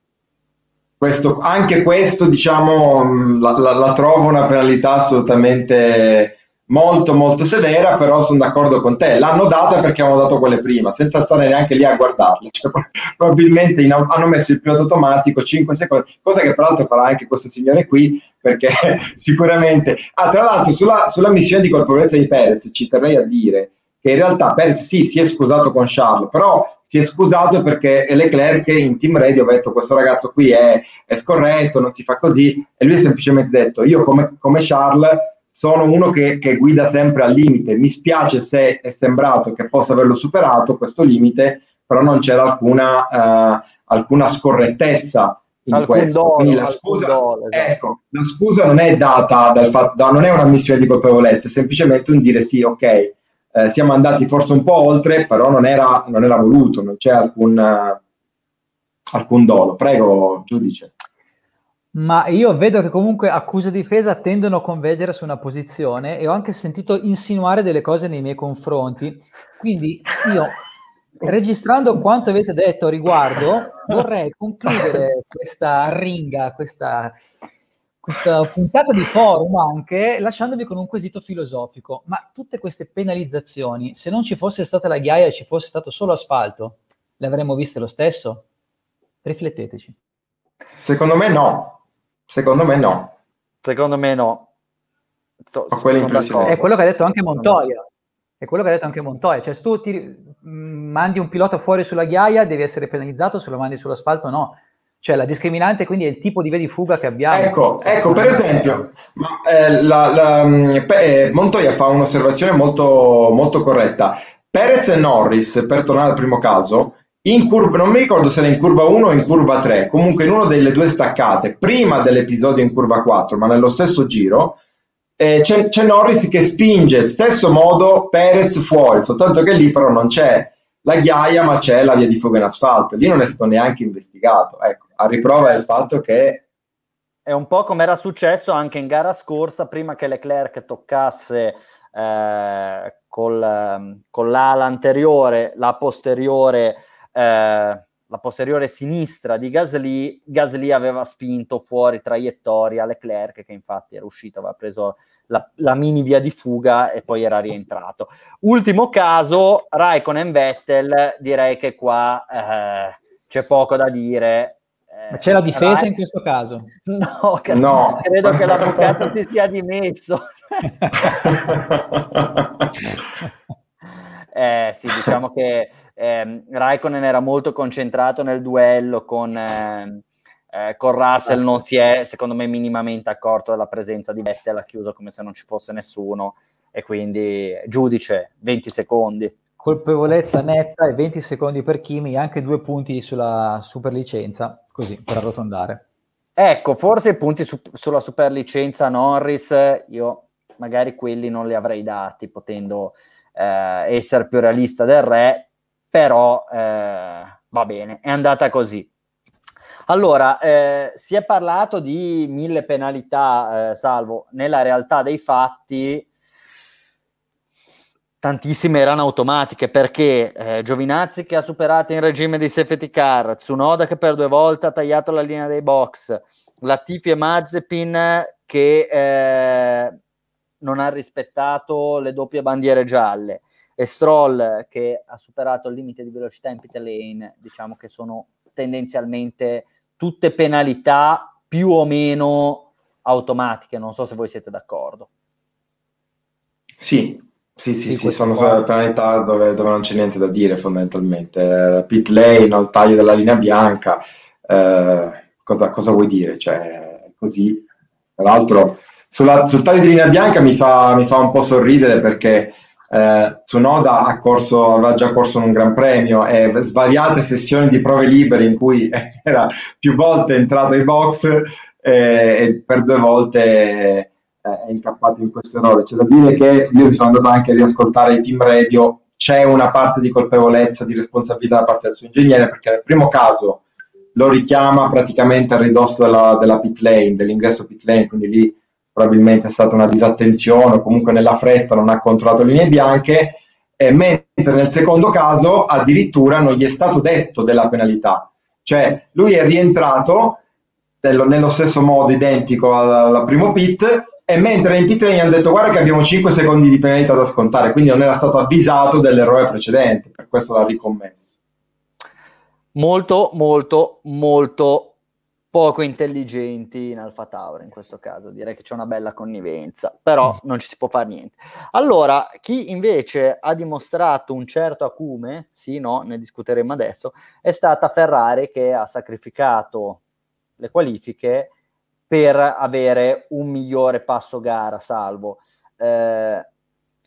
questo, anche questo, diciamo, mm, la, la, la, trovo una penalità assolutamente molto molto severa, però sono d'accordo con te. L'hanno data perché avevano dato quelle prima, senza stare neanche lì a guardarle. Cioè, probabilmente in, hanno messo il pilota automatico 5 secondi, cosa che peraltro farà anche questo signore qui, perché sicuramente... Ah, tra l'altro, sulla, sulla missione di colpevolezza di Perez ci terrei a dire che in realtà Perez sì, si è scusato con Charles, però si è scusato perché Leclerc in team radio ha detto questo ragazzo qui è, è scorretto, non si fa così e lui ha semplicemente detto io come, come Charles sono uno che, che, guida sempre al limite, mi spiace se è sembrato che possa averlo superato questo limite, però non c'era alcuna, uh, alcuna scorrettezza in alcun questo. Dolo, la, scusa, dolo, esatto. ecco, la scusa non è data dal fatto, da, non è una missione di colpevolezza, è semplicemente un dire sì, ok, eh, siamo andati forse un po' oltre, però non era, non era voluto, non c'è alcun, alcun dolo. Prego, giudice. Ma io vedo che comunque accusa e difesa tendono a convergere su una posizione e ho anche sentito insinuare delle cose nei miei confronti. Quindi io, registrando quanto avete detto a riguardo, vorrei concludere questa ringa, questa questa puntata di forum anche lasciandovi con un quesito filosofico. Ma tutte queste penalizzazioni, se non ci fosse stata la ghiaia e ci fosse stato solo asfalto, le avremmo viste lo stesso? Rifletteteci. Secondo me no. Secondo me no. Secondo me no. So, Ho È quello che ha detto anche Montoya. È quello che ha detto anche Montoya. Cioè, se tu ti, mm, mandi un pilota fuori sulla ghiaia, devi essere penalizzato, se lo mandi sull'asfalto no cioè la discriminante quindi è il tipo di via di fuga che abbiamo. Ecco, ecco per esempio, ma, eh, la, la, mm, eh, Montoya fa un'osservazione molto, molto corretta. Perez e Norris, per tornare al primo caso, curva, non mi ricordo se era in curva 1 o in curva 3, comunque in una delle due staccate, prima dell'episodio in curva 4, ma nello stesso giro, eh, c'è, c'è Norris che spinge stesso modo Perez fuori, soltanto che lì però non c'è la ghiaia, ma c'è la via di fuga in asfalto. Lì non è stato neanche investigato. Ecco, a riprova del fatto che è un po' come era successo anche in gara scorsa, prima che Leclerc toccasse eh, col, con l'ala anteriore, la posteriore, eh, la posteriore sinistra di Gasly, Gasly aveva spinto fuori traiettoria Leclerc, che infatti era uscito, aveva preso la, la, mini via di fuga e poi era rientrato. Ultimo caso, Raikkonen Vettel, direi che qua eh, c'è poco da dire. Eh, c'è la difesa Raik- in questo caso? No, che, no. credo che l'avvocato si sia dimesso. eh, sì, diciamo che eh, Raikkonen era molto concentrato nel duello con, eh, eh, con Russell, non si è secondo me minimamente accorto della presenza di Vettel, ha chiuso come se non ci fosse nessuno e quindi giudice 20 secondi. Colpevolezza netta e 20 secondi per Kimi, anche due punti sulla superlicenza, così per arrotondare. Ecco, forse i punti su- sulla superlicenza Norris, io magari quelli non li avrei dati, potendo eh, essere più realista del re, però eh, va bene, è andata così. Allora, eh, si è parlato di mille penalità, eh, salvo nella realtà dei fatti tantissime erano automatiche perché eh, Giovinazzi che ha superato in regime di safety car, Tsunoda che per due volte ha tagliato la linea dei box, Latifi e Mazepin che eh, non ha rispettato le doppie bandiere gialle e Stroll che ha superato il limite di velocità in pit lane, diciamo che sono tendenzialmente tutte penalità più o meno automatiche, non so se voi siete d'accordo. Sì, sì, sì, sì, sì sono qua. penalità dove, dove, non c'è niente da dire fondamentalmente. Pit lane, al taglio della linea bianca, eh, cosa, cosa, vuoi dire? Cioè, così. Tra l'altro, sulla, sul taglio di linea bianca mi fa, mi fa un po' sorridere perché eh, Tsunoda ha corso, aveva già corso in un gran premio e svariate sessioni di prove libere in cui era più volte entrato ai box eh, e per due volte eh, è incappato in questo errore. C'è da dire che io mi sono andato anche a riascoltare i team radio, c'è una parte di colpevolezza, di responsabilità da parte del suo ingegnere perché nel primo caso lo richiama praticamente a ridosso della, della pit lane, dell'ingresso pit lane, quindi lì probabilmente è stata una disattenzione o comunque nella fretta non ha controllato le linee bianche, eh, mentre nel secondo caso addirittura non gli è stato detto della penalità. Cioè lui è rientrato nello, nello stesso modo identico al, al primo pit e mentre in pit lane gli hanno detto guarda che abbiamo 5 secondi di penalità da scontare, quindi non era stato avvisato dell'errore precedente, per questo l'ha ricommesso. Molto, molto, molto poco intelligenti in Alfa Tauri in questo caso, direi che c'è una bella connivenza, però mm. non ci si può fare niente. Allora, chi invece ha dimostrato un certo acume, sì, no, ne discuteremo adesso, è stata Ferrari che ha sacrificato le qualifiche per avere un migliore passo gara, salvo. Eh,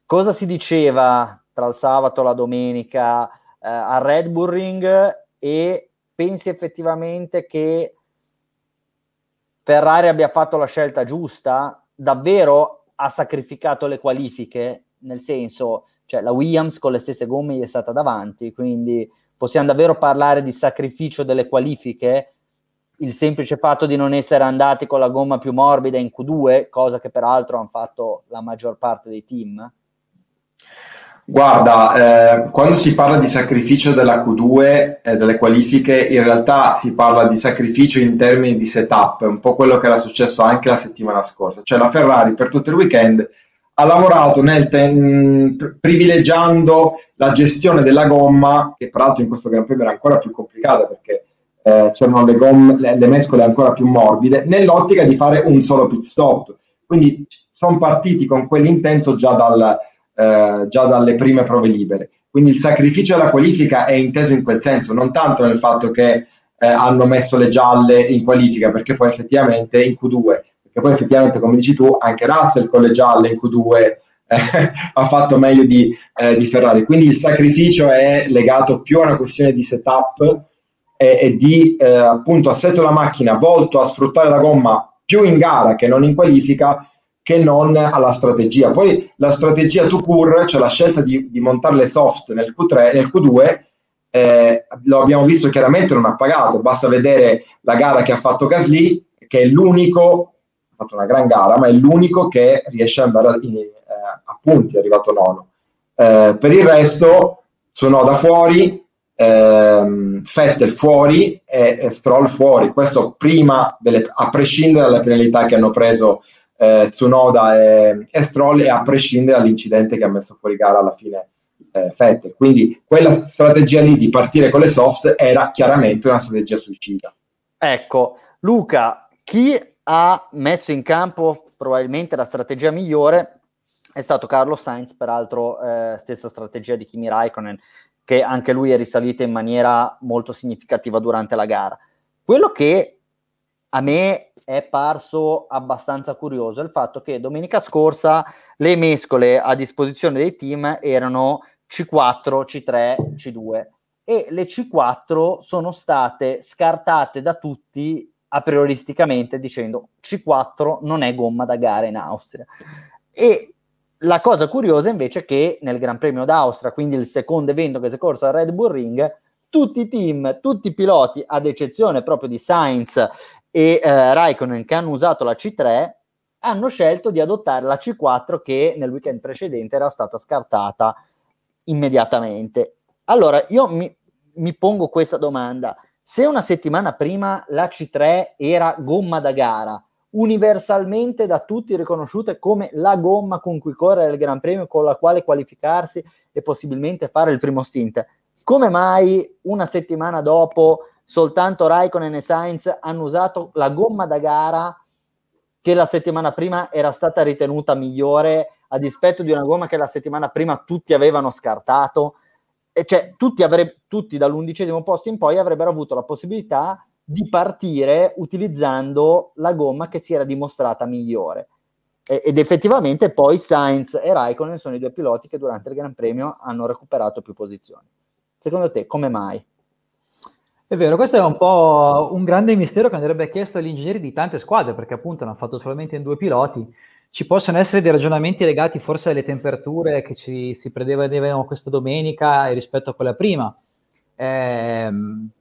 cosa si diceva tra il sabato e la domenica eh, a Red Bull Ring e pensi effettivamente che Ferrari abbia fatto la scelta giusta, davvero ha sacrificato le qualifiche, nel senso, cioè la Williams con le stesse gomme gli è stata davanti, quindi possiamo davvero parlare di sacrificio delle qualifiche, il semplice fatto di non essere andati con la gomma più morbida in Q2, cosa che peraltro hanno fatto la maggior parte dei team. Guarda, eh, quando si parla di sacrificio della Q2 e eh, delle qualifiche, in realtà si parla di sacrificio in termini di setup, un po' quello che era successo anche la settimana scorsa. Cioè la Ferrari per tutto il weekend ha lavorato ten- privilegiando la gestione della gomma, che peraltro in questo Gran Premio era ancora più complicata perché eh, c'erano le, gomme, le, le mescole ancora più morbide, nell'ottica di fare un solo pit stop. Quindi sono partiti con quell'intento già dal eh, già dalle prime prove libere. Quindi il sacrificio della qualifica è inteso in quel senso, non tanto nel fatto che eh, hanno messo le gialle in qualifica, perché poi effettivamente in Q2, perché poi effettivamente come dici tu, anche Russell con le gialle in Q2 eh, ha fatto meglio di, eh, di, Ferrari. Quindi il sacrificio è legato più a una questione di setup e, e di eh, appunto assetto della macchina volto a sfruttare la gomma più in gara che non in qualifica che non alla strategia. Poi la strategia to cure, cioè la scelta di, di montarle soft nel Q3, nel Q2, eh, lo abbiamo visto chiaramente non ha pagato, basta vedere la gara che ha fatto Gasly, che è l'unico, ha fatto una gran gara, ma è l'unico che riesce ad andare in, eh, a punti, è arrivato nono. Eh, per il resto, Sonoda fuori, ehm, Fettel fuori e, e, Stroll fuori. Questo prima, delle, a prescindere dalle penalità che hanno preso eh, Tsunoda e, e, Stroll e a prescindere dall'incidente che ha messo fuori gara alla fine eh, Fettel. Quindi quella strategia lì di partire con le soft era chiaramente una strategia suicida. Ecco, Luca, chi ha messo in campo probabilmente la strategia migliore è stato Carlo Sainz, peraltro eh, stessa strategia di Kimi Raikkonen, che anche lui è risalito in maniera molto significativa durante la gara. Quello che a me è parso abbastanza curioso il fatto che domenica scorsa le mescole a disposizione dei team erano C4, C3, C2 e le C4 sono state scartate da tutti a prioristicamente dicendo C4 non è gomma da gara in Austria. E la cosa curiosa invece è che nel Gran Premio d'Austria, quindi il secondo evento che si è corso al Red Bull Ring, tutti i team, tutti i piloti, ad eccezione proprio di Sainz e eh, Raikkonen che hanno usato la C3, hanno scelto di adottare la C4 che nel weekend precedente era stata scartata immediatamente. Allora, io mi, mi pongo questa domanda. Se una settimana prima la C3 era gomma da gara, universalmente da tutti riconosciute come la gomma con cui correre il Gran Premio, con la quale qualificarsi e possibilmente fare il primo stint. Come mai una settimana dopo soltanto Raikkonen e Sainz hanno usato la gomma da gara che la settimana prima era stata ritenuta migliore a dispetto di una gomma che la settimana prima tutti avevano scartato? E cioè, tutti, avreb- tutti dall'undicesimo posto in poi avrebbero avuto la possibilità di partire utilizzando la gomma che si era dimostrata migliore. E, ed effettivamente poi Sainz e Raikkonen sono i due piloti che durante il Gran Premio hanno recuperato più posizioni. Secondo te, come mai? È vero, questo è un po' un grande mistero che andrebbe chiesto agli ingegneri di tante squadre, perché appunto hanno fatto solamente in due piloti. Ci possono essere dei ragionamenti legati forse alle temperature che ci si prevedevano questa domenica rispetto a quella prima. Eh,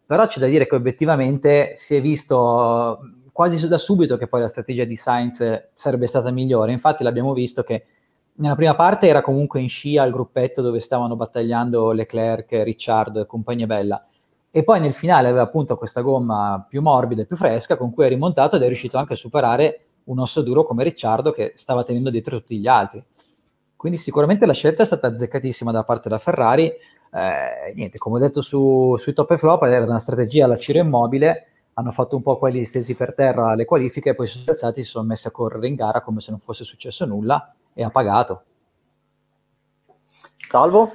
però c'è da dire che obiettivamente si è visto quasi da subito che poi la strategia di Sainz sarebbe stata migliore. Infatti l'abbiamo visto che nella prima parte era comunque in scia al gruppetto dove stavano battagliando Leclerc, Ricciardo e compagnia bella. E poi nel finale aveva appunto questa gomma più morbida e più fresca con cui è rimontato ed è riuscito anche a superare un osso duro come Ricciardo che stava tenendo dietro tutti gli altri. Quindi sicuramente la scelta è stata azzeccatissima da parte della Ferrari, eh, niente, come ho detto su, sui top e flop, era una strategia alla Ciro Immobile, hanno fatto un po' quelli stesi per terra alle qualifiche e poi sono alzati e si sono messi a correre in gara come se non fosse successo nulla e ha pagato. Salvo?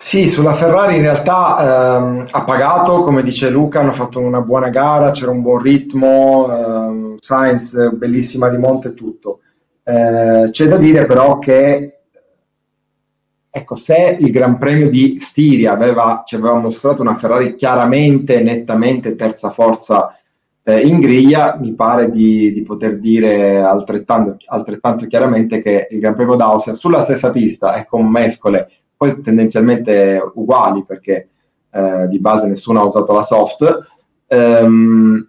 Sì, sulla Ferrari in realtà ehm, ha pagato, come dice Luca, hanno fatto una buona gara, c'era un buon ritmo, ehm, Sainz, bellissima rimonta e tutto. Eh, c'è da dire però che Ecco, se il Gran Premio di Stiria aveva, ci aveva mostrato una Ferrari chiaramente, nettamente terza forza eh, in griglia, mi pare di, di poter dire altrettanto, altrettanto, chiaramente che il Gran Premio d'Austria sulla stessa pista e con mescole poi tendenzialmente uguali perché eh, di base nessuno ha usato la soft, ehm,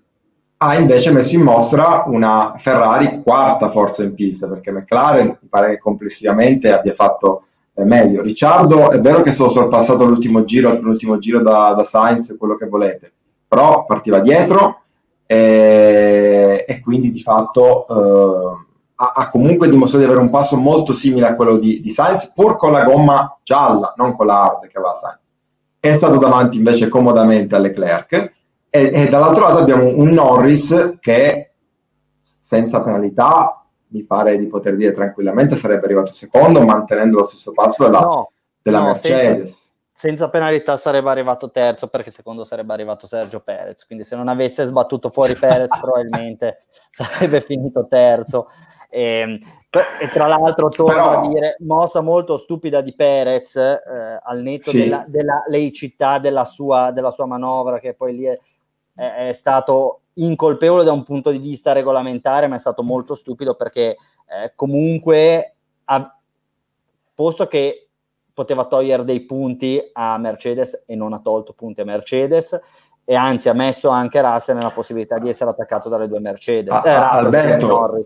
ha invece messo in mostra una Ferrari quarta forza in pista perché McLaren mi pare che complessivamente abbia fatto meglio. Ricciardo è vero che stato sorpassato l'ultimo giro, al penultimo giro da, da Sainz, quello che volete, però partiva dietro e, e quindi di fatto eh, ha, ha, comunque dimostrato di avere un passo molto simile a quello di, di Sainz, pur con la gomma gialla, non con la hard che aveva Sainz. È stato davanti invece comodamente a Leclerc e, e dall'altro lato abbiamo un Norris che senza penalità mi pare di poter dire tranquillamente sarebbe arrivato secondo mantenendo lo stesso passo della, no, della no, Mercedes. Senza, senza, penalità sarebbe arrivato terzo perché secondo sarebbe arrivato Sergio Perez, quindi se non avesse sbattuto fuori Perez probabilmente sarebbe finito terzo. E, ehm, e, tra l'altro torno Però... a dire mossa molto stupida di Perez eh, al netto sì. della, della laicità della sua, della sua manovra che poi lì è, è, è stato incolpevole da un punto di vista regolamentare, ma è stato molto stupido perché eh, comunque, ha, posto che poteva togliere dei punti a Mercedes e non ha tolto punti a Mercedes, e anzi ha messo anche Russell nella possibilità di essere attaccato dalle due Mercedes. Ah, eh, Alberto,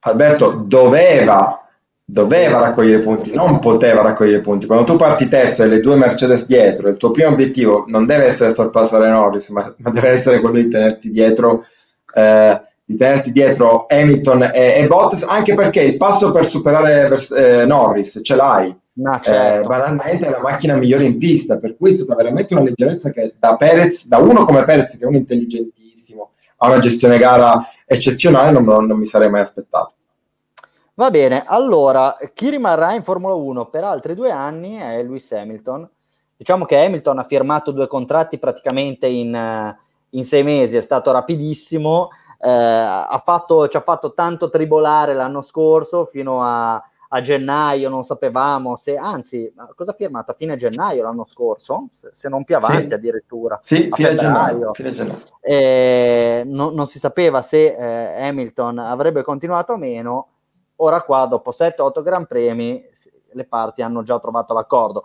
Alberto doveva, doveva raccogliere punti, non poteva raccogliere punti. Quando tu parti terzo e le due Mercedes dietro, il tuo primo obiettivo non deve essere sorpassare Norris, ma, ma deve essere quello di tenerti dietro. Eh, di tenerti dietro Hamilton e, e, Bottas, anche perché il passo per superare eh, Norris ce l'hai. No, certo. eh, banalmente è la macchina migliore in pista, per cui è stata veramente una leggerezza che da Perez, da uno come Perez, che è uno intelligentissimo, ha una gestione gara eccezionale, non, non mi sarei mai aspettato. Va bene, allora chi rimarrà in Formula 1 per altri due anni è Lewis Hamilton. Diciamo che Hamilton ha firmato due contratti praticamente in, in sei mesi, è stato rapidissimo eh, ha fatto, ci ha fatto tanto tribolare l'anno scorso fino a, a gennaio, non sapevamo se, anzi, cosa ha firmato a fine gennaio l'anno scorso? Se, se non più avanti sì. addirittura. Sì, a fine gennaio. Fine gennaio. Eh, no, non si sapeva se eh, Hamilton avrebbe continuato o meno. Ora qua, dopo 7-8 Gran Premi, le parti hanno già trovato l'accordo.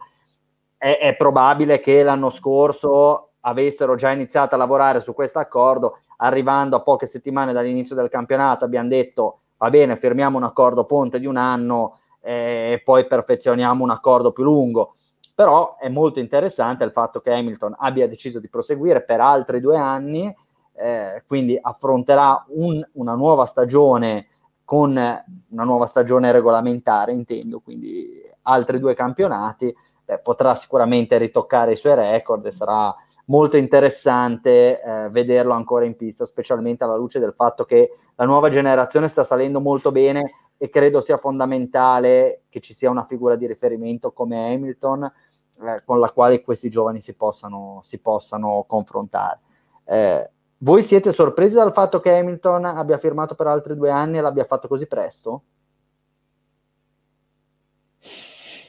È, è probabile che l'anno scorso avessero già iniziato a lavorare su questo accordo arrivando a poche settimane dall'inizio del campionato abbiamo detto va bene, firmiamo un accordo ponte di un anno eh, e poi perfezioniamo un accordo più lungo. Però è molto interessante il fatto che Hamilton abbia deciso di proseguire per altri due anni, eh, quindi affronterà un, una nuova stagione con una nuova stagione regolamentare, intendo, quindi altri due campionati, eh, potrà sicuramente ritoccare i suoi record e sarà molto interessante eh, vederlo ancora in pista, specialmente alla luce del fatto che la nuova generazione sta salendo molto bene e credo sia fondamentale che ci sia una figura di riferimento come Hamilton eh, con la quale questi giovani si possano, si possano confrontare. Eh, voi siete sorpresi dal fatto che Hamilton abbia firmato per altri due anni e l'abbia fatto così presto?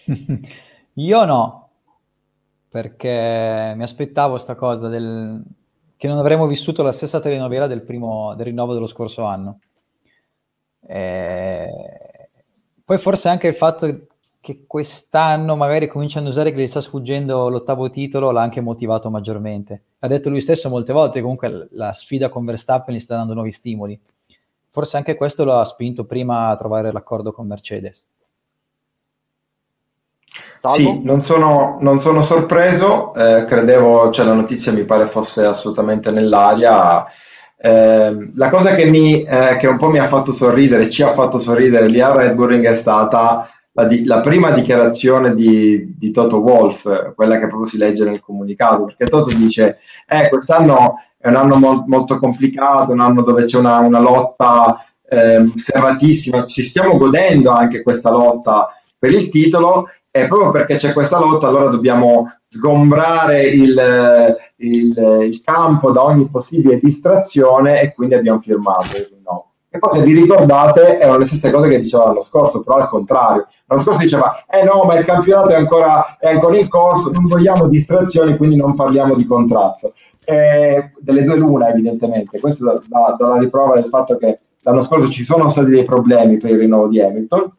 Io no, perché mi aspettavo questa cosa del... che non avremmo vissuto la stessa telenovela del, primo, del rinnovo dello scorso anno. E... Poi forse anche il fatto che quest'anno magari cominciano a usare che gli sta sfuggendo l'ottavo titolo l'ha anche motivato maggiormente. Ha detto lui stesso molte volte comunque la sfida con Verstappen gli sta dando nuovi stimoli. Forse anche questo lo ha spinto prima a trovare l'accordo con Mercedes. Sì, non sono, non sono sorpreso, eh, credevo, cioè la notizia mi pare fosse assolutamente nell'aria. Eh, la cosa che, mi, eh, che un po' mi ha fatto sorridere, ci ha fatto sorridere lì a Red Bull è stata la, di, la prima dichiarazione di, di, Toto Wolf, quella che proprio si legge nel comunicato, perché Toto dice, eh, quest'anno è un anno mo- molto complicato, un anno dove c'è una, una lotta eh, serratissima, ci stiamo godendo anche questa lotta per il titolo e proprio perché c'è questa lotta, allora dobbiamo sgombrare il, il, il campo da ogni possibile distrazione e quindi abbiamo firmato il rinnovo. E poi se vi ricordate erano le stesse cose che diceva l'anno scorso, però al contrario. L'anno scorso diceva, eh no, ma il campionato è ancora, è ancora in corso, non vogliamo distrazioni, quindi non parliamo di contratto. E delle due lune, evidentemente. Questo dà, dà la riprova del fatto che l'anno scorso ci sono stati dei problemi per il rinnovo di Hamilton,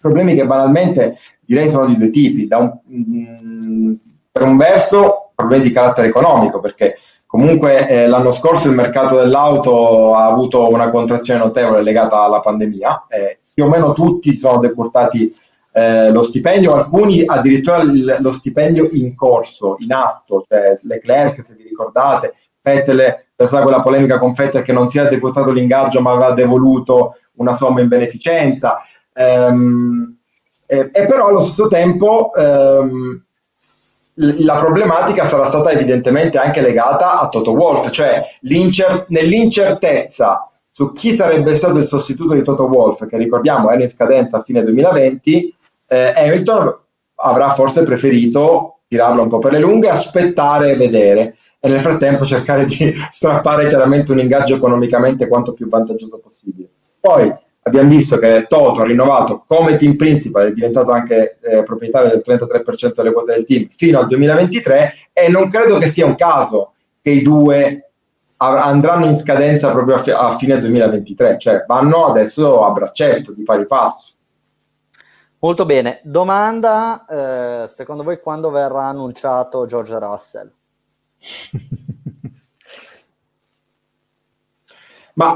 problemi che banalmente direi sono di due tipi. Un, mm, per un verso problemi di carattere economico, perché comunque eh, l'anno scorso il mercato dell'auto ha avuto una contrazione notevole legata alla pandemia, eh, più o meno tutti sono decurtati eh, lo stipendio, alcuni addirittura il, lo stipendio in corso, in atto, cioè Leclerc se vi ricordate, Vettel, c'è stata quella polemica con Vettel che non si era deputato l'ingaggio ma aveva devoluto una somma in beneficenza. Um, eh, e però allo stesso tempo ehm, la problematica sarà stata evidentemente anche legata a Toto Wolf, cioè nell'incertezza su chi sarebbe stato il sostituto di Toto Wolf, che ricordiamo era in scadenza a fine 2020, eh, Hamilton avrà forse preferito tirarlo un po' per le lunghe, aspettare e vedere e nel frattempo cercare di strappare chiaramente un ingaggio economicamente quanto più vantaggioso possibile. Poi abbiamo visto che Toto ha rinnovato come team principal, è diventato anche eh, proprietario del 33% delle quote del team fino al 2023 e non credo che sia un caso che i due andranno in scadenza proprio a, fi- a fine 2023, cioè vanno adesso a braccetto di pari passo. Molto bene, domanda, eh, secondo voi quando verrà annunciato George Russell? Ma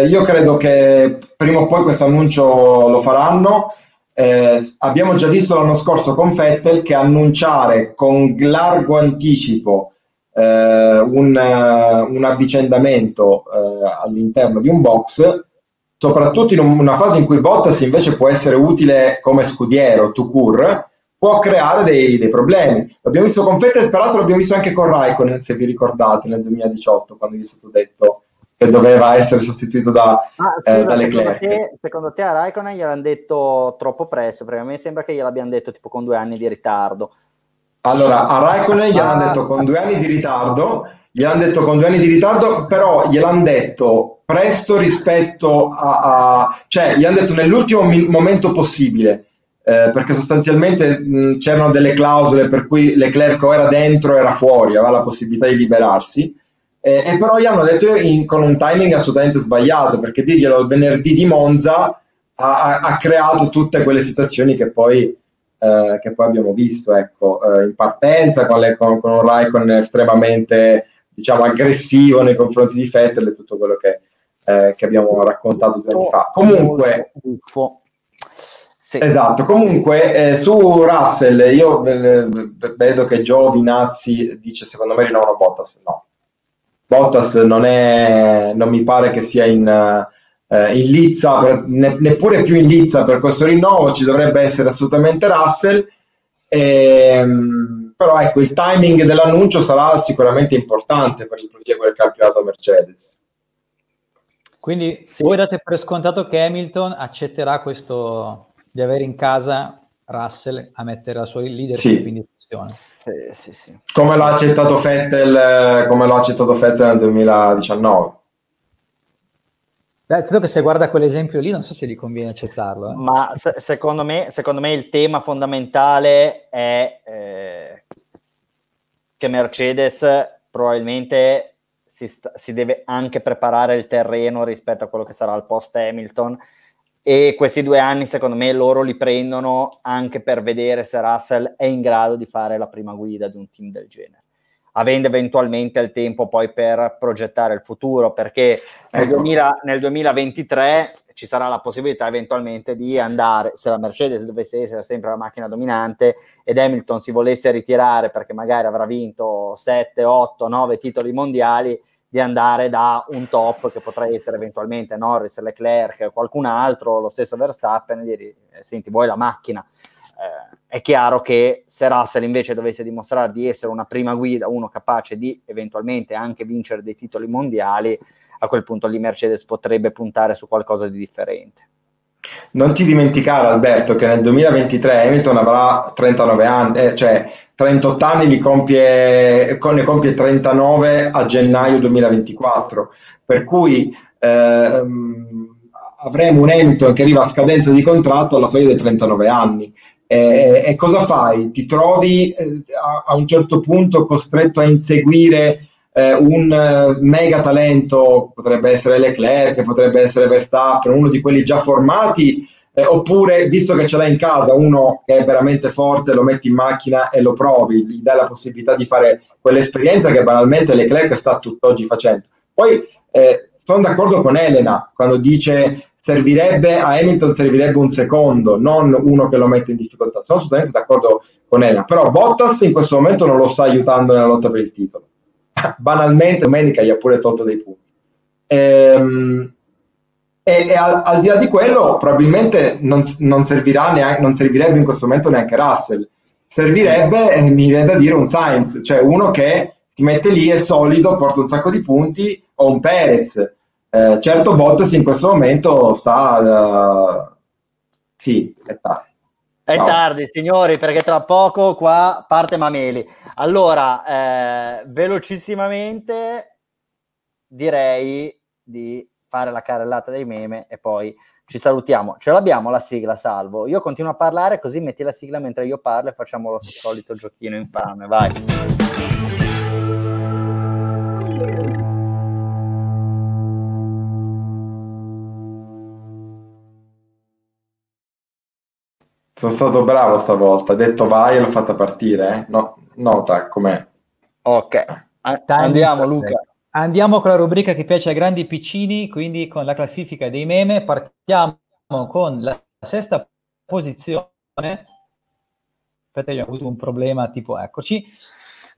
eh, io credo che prima o poi questo annuncio lo faranno. Eh, abbiamo già visto l'anno scorso con Fettel che annunciare con largo anticipo eh, un, un, avvicendamento eh, all'interno di un box, soprattutto in una fase in cui Bottas invece può essere utile come scudiero, to cure, può creare dei, dei, problemi. L'abbiamo visto con Fettel, peraltro l'abbiamo visto anche con Raikkonen, se vi ricordate, nel 2018, quando gli è stato detto che doveva essere sostituito da, ah, eh, da Leclerc. Secondo te, secondo te a Raikkonen gliel'hanno detto troppo presto? Perché a me sembra che gliel'abbiano detto tipo con due anni di ritardo. Allora, a Raikkonen gliel'hanno ah. detto con due anni di ritardo, gliel'hanno detto con due anni di ritardo, però gliel'hanno detto presto rispetto a... a cioè, gli hanno detto nell'ultimo mi- momento possibile, eh, perché sostanzialmente mh, c'erano delle clausole per cui Leclerc o era dentro o era fuori, aveva la possibilità di liberarsi eh, e però gli hanno detto in, con un timing assolutamente sbagliato, perché dirglielo il venerdì di Monza ha, ha creato tutte quelle situazioni che poi, eh, che poi abbiamo visto ecco, eh, in partenza, con, le, con, con un Raikkonen estremamente diciamo, aggressivo nei confronti di Vettel e tutto quello che, eh, che abbiamo raccontato due anni fa. Comunque, sì. Esatto, comunque eh, su Russell io eh, vedo che Giovinazzi dice secondo me rinnovo Bottas, no, Bottas non, è, non mi pare che sia in, eh, in lizza, ne, neppure più in lizza per questo rinnovo, ci dovrebbe essere assolutamente Russell. E, ehm, però ecco, il timing dell'annuncio sarà sicuramente importante per il proseguo del campionato Mercedes. Quindi sì. voi date per scontato che Hamilton accetterà questo di avere in casa Russell a mettere la sua leadership sì. in discussione. Sì, sì, sì. Come l'ha accettato Fettel, come l'ha accettato Fettel nel 2019. Beh, credo che se guarda quell'esempio lì non so se gli conviene accettarlo. Eh. Ma se, secondo, me, secondo, me, il tema fondamentale è eh, che Mercedes probabilmente si, sta, si, deve anche preparare il terreno rispetto a quello che sarà il post Hamilton e questi due anni secondo me loro li prendono anche per vedere se Russell è in grado di fare la prima guida di un team del genere avendo eventualmente il tempo poi per progettare il futuro perché nel, 2000, ecco. nel 2023 ci sarà la possibilità eventualmente di andare se la Mercedes dovesse essere sempre la macchina dominante ed Hamilton si volesse ritirare perché magari avrà vinto 7, 8, 9 titoli mondiali di andare da un top che potrà essere eventualmente Norris, Leclerc o qualcun altro, lo stesso Verstappen, e dire eh, senti vuoi la macchina. Eh, è chiaro che se Russell invece dovesse dimostrare di essere una prima guida, uno capace di eventualmente anche vincere dei titoli mondiali, a quel punto lì Mercedes potrebbe puntare su qualcosa di differente. Non ti dimenticare Alberto che nel 2023 Hamilton avrà 39 anni, eh, cioè 38 anni li compie, ne compie 39 a gennaio 2024, per cui ehm, avremo un Hamilton che arriva a scadenza di contratto alla soglia dei 39 anni. E, e cosa fai? Ti trovi eh, a, a, un certo punto costretto a inseguire eh, un eh, mega talento, potrebbe essere Leclerc, potrebbe essere Verstappen, uno di quelli già formati eh, oppure, visto che ce l'hai in casa, uno che è veramente forte, lo metti in macchina e lo provi, gli dai la possibilità di fare quell'esperienza che banalmente Leclerc sta tutt'oggi facendo. Poi eh, sono d'accordo con Elena quando dice servirebbe a Hamilton servirebbe un secondo, non uno che lo mette in difficoltà. Sono assolutamente d'accordo con Elena, però Bottas in questo momento non lo sta aiutando nella lotta per il titolo. Banalmente domenica gli ha pure tolto dei punti. Ehm, e, e al, al, di là di quello probabilmente non, non, neanche, non, servirebbe in questo momento neanche Russell, servirebbe, eh, mi viene da dire, un Sainz, cioè uno che si mette lì, è solido, porta un sacco di punti, o un Perez. Eh, certo Bottas in questo momento sta... Uh, sì, è tardi. È no. tardi, signori, perché tra poco qua parte Mameli. Allora, eh, velocissimamente direi di fare la carrellata dei meme e poi ci salutiamo. Ce l'abbiamo la sigla, Salvo. Io continuo a parlare così metti la sigla mentre io parlo e facciamo lo solito giochino infame. Vai. Sono stato bravo stavolta, ha detto vai e l'ho fatta partire. Eh? No, nota com'è. Ok, andiamo Luca. Andiamo con la rubrica che piace ai grandi piccini, quindi con la classifica dei meme. Partiamo con la sesta posizione. Aspetta, io ho avuto un problema, tipo eccoci.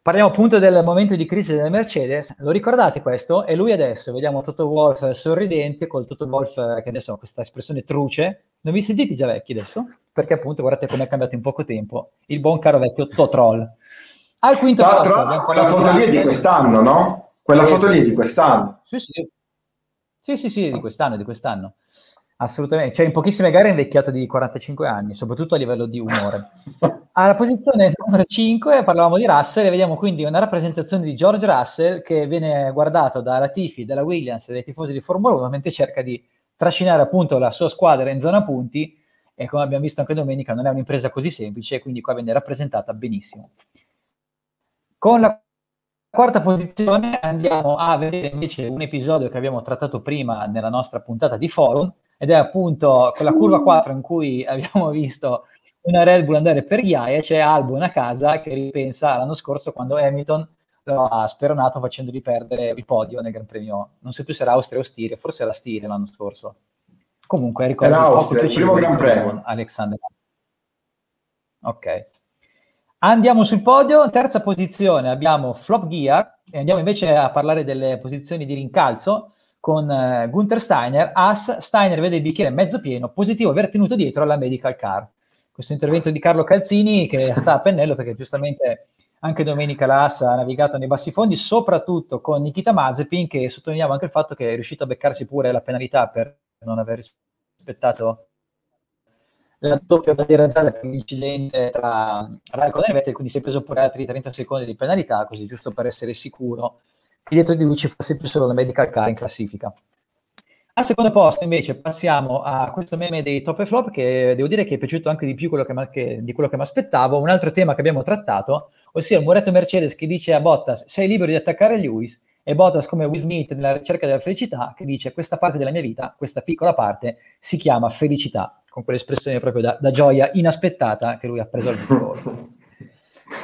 Parliamo appunto del momento di crisi della Mercedes. Lo ricordate questo? E lui adesso, vediamo Toto Wolf sorridente, col Toto Wolf che adesso ha questa espressione truce. Non vi sentite già vecchi adesso? Perché appunto guardate come è cambiato in poco tempo. Il buon caro vecchio Totroll. Al quinto posto quella foto lì è di quest'anno, no? Quella foto lì di quest'anno. Sì, sì. Sì, sì, sì, di quest'anno, di quest'anno. Assolutamente. Cioè, in pochissime gare è invecchiato di 45 anni, soprattutto a livello di umore. Alla posizione numero 5 parlavamo di Russell e vediamo quindi una rappresentazione di George Russell che viene guardato dalla Tifi, dalla Williams e dai tifosi di Formula 1 mentre cerca di trascinare appunto la sua squadra in zona punti e come abbiamo visto anche domenica non è un'impresa così semplice quindi qua viene rappresentata benissimo. Con la quarta posizione andiamo a vedere invece un episodio che abbiamo trattato prima nella nostra puntata di forum ed è appunto quella curva 4 in cui abbiamo visto una Red Bull andare per ghiaia, c'è Albon a casa che ripensa l'anno scorso quando Hamilton lo ha speronato facendogli perdere il podio nel Gran Premio, non so più se era Austria o Stiria, forse era Stiria l'anno scorso. Comunque ricordo era Austria, il primo Gran Premio. Alexander. Ok. Andiamo sul podio, terza posizione abbiamo Flop Gear e andiamo invece a parlare delle posizioni di rincalzo con eh, Gunther Steiner. As, Steiner vede il bicchiere mezzo pieno, positivo aver tenuto dietro la medical car. Questo intervento di Carlo Calzini che sta a pennello perché giustamente anche domenica la AS ha navigato nei bassi fondi, soprattutto con Nikita Mazepin che sottolineiamo anche il fatto che è riuscito a beccarsi pure la penalità per non aver rispettato la doppia bandiera gialla per l'incidente tra Raikkonen e Vettel, quindi si è preso pure altri 30 secondi di penalità, così giusto per essere sicuro che dietro di lui ci fosse più solo la medical car in classifica. Al secondo posto invece passiamo a questo meme dei top e flop che devo dire che è piaciuto anche di più quello che, che, di quello che mi aspettavo, un altro tema che abbiamo trattato, ossia il muretto Mercedes che dice a Bottas sei libero di attaccare Lewis e Bottas come Will Smith nella ricerca della felicità che dice questa parte della mia vita, questa piccola parte si chiama felicità con quell'espressione proprio da, da gioia inaspettata che lui ha preso al volo.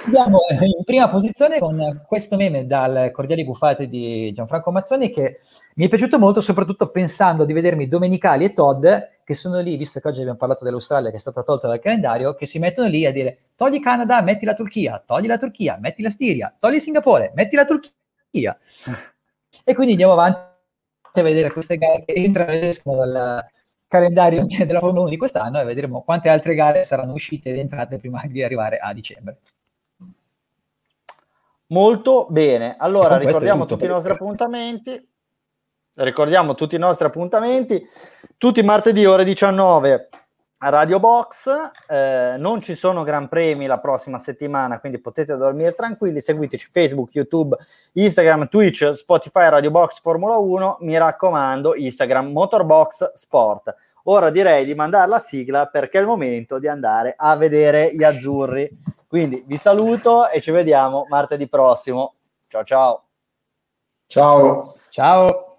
Andiamo in prima posizione con questo meme dal Cordiali Buffate di Gianfranco Mazzoni che mi è piaciuto molto, soprattutto pensando di vedermi Domenicali e Todd che sono lì, visto che oggi abbiamo parlato dell'Australia che è stata tolta dal calendario, che si mettono lì a dire togli Canada, metti la Turchia, togli la Turchia, metti la Stiria, togli Singapore, metti la Turchia. E quindi andiamo avanti a vedere queste gare che entrano ed escono dal, calendario della Formula 1 di quest'anno e vedremo quante altre gare saranno uscite ed entrate prima di arrivare a dicembre. Molto bene, allora ricordiamo tutti i nostri appuntamenti. Ricordiamo tutti i nostri appuntamenti, tutti martedì ore 19 a Radio Box. Eh, non ci sono gran premi la prossima settimana, quindi potete dormire tranquilli. Seguiteci Facebook, YouTube, Instagram, Twitch, Spotify, Radio Box Formula 1. Mi raccomando, Instagram Motorbox Sport. Ora direi di mandare la sigla perché è il momento di andare a vedere gli azzurri. Quindi vi saluto e ci vediamo martedì prossimo. Ciao ciao. Ciao. Ciao.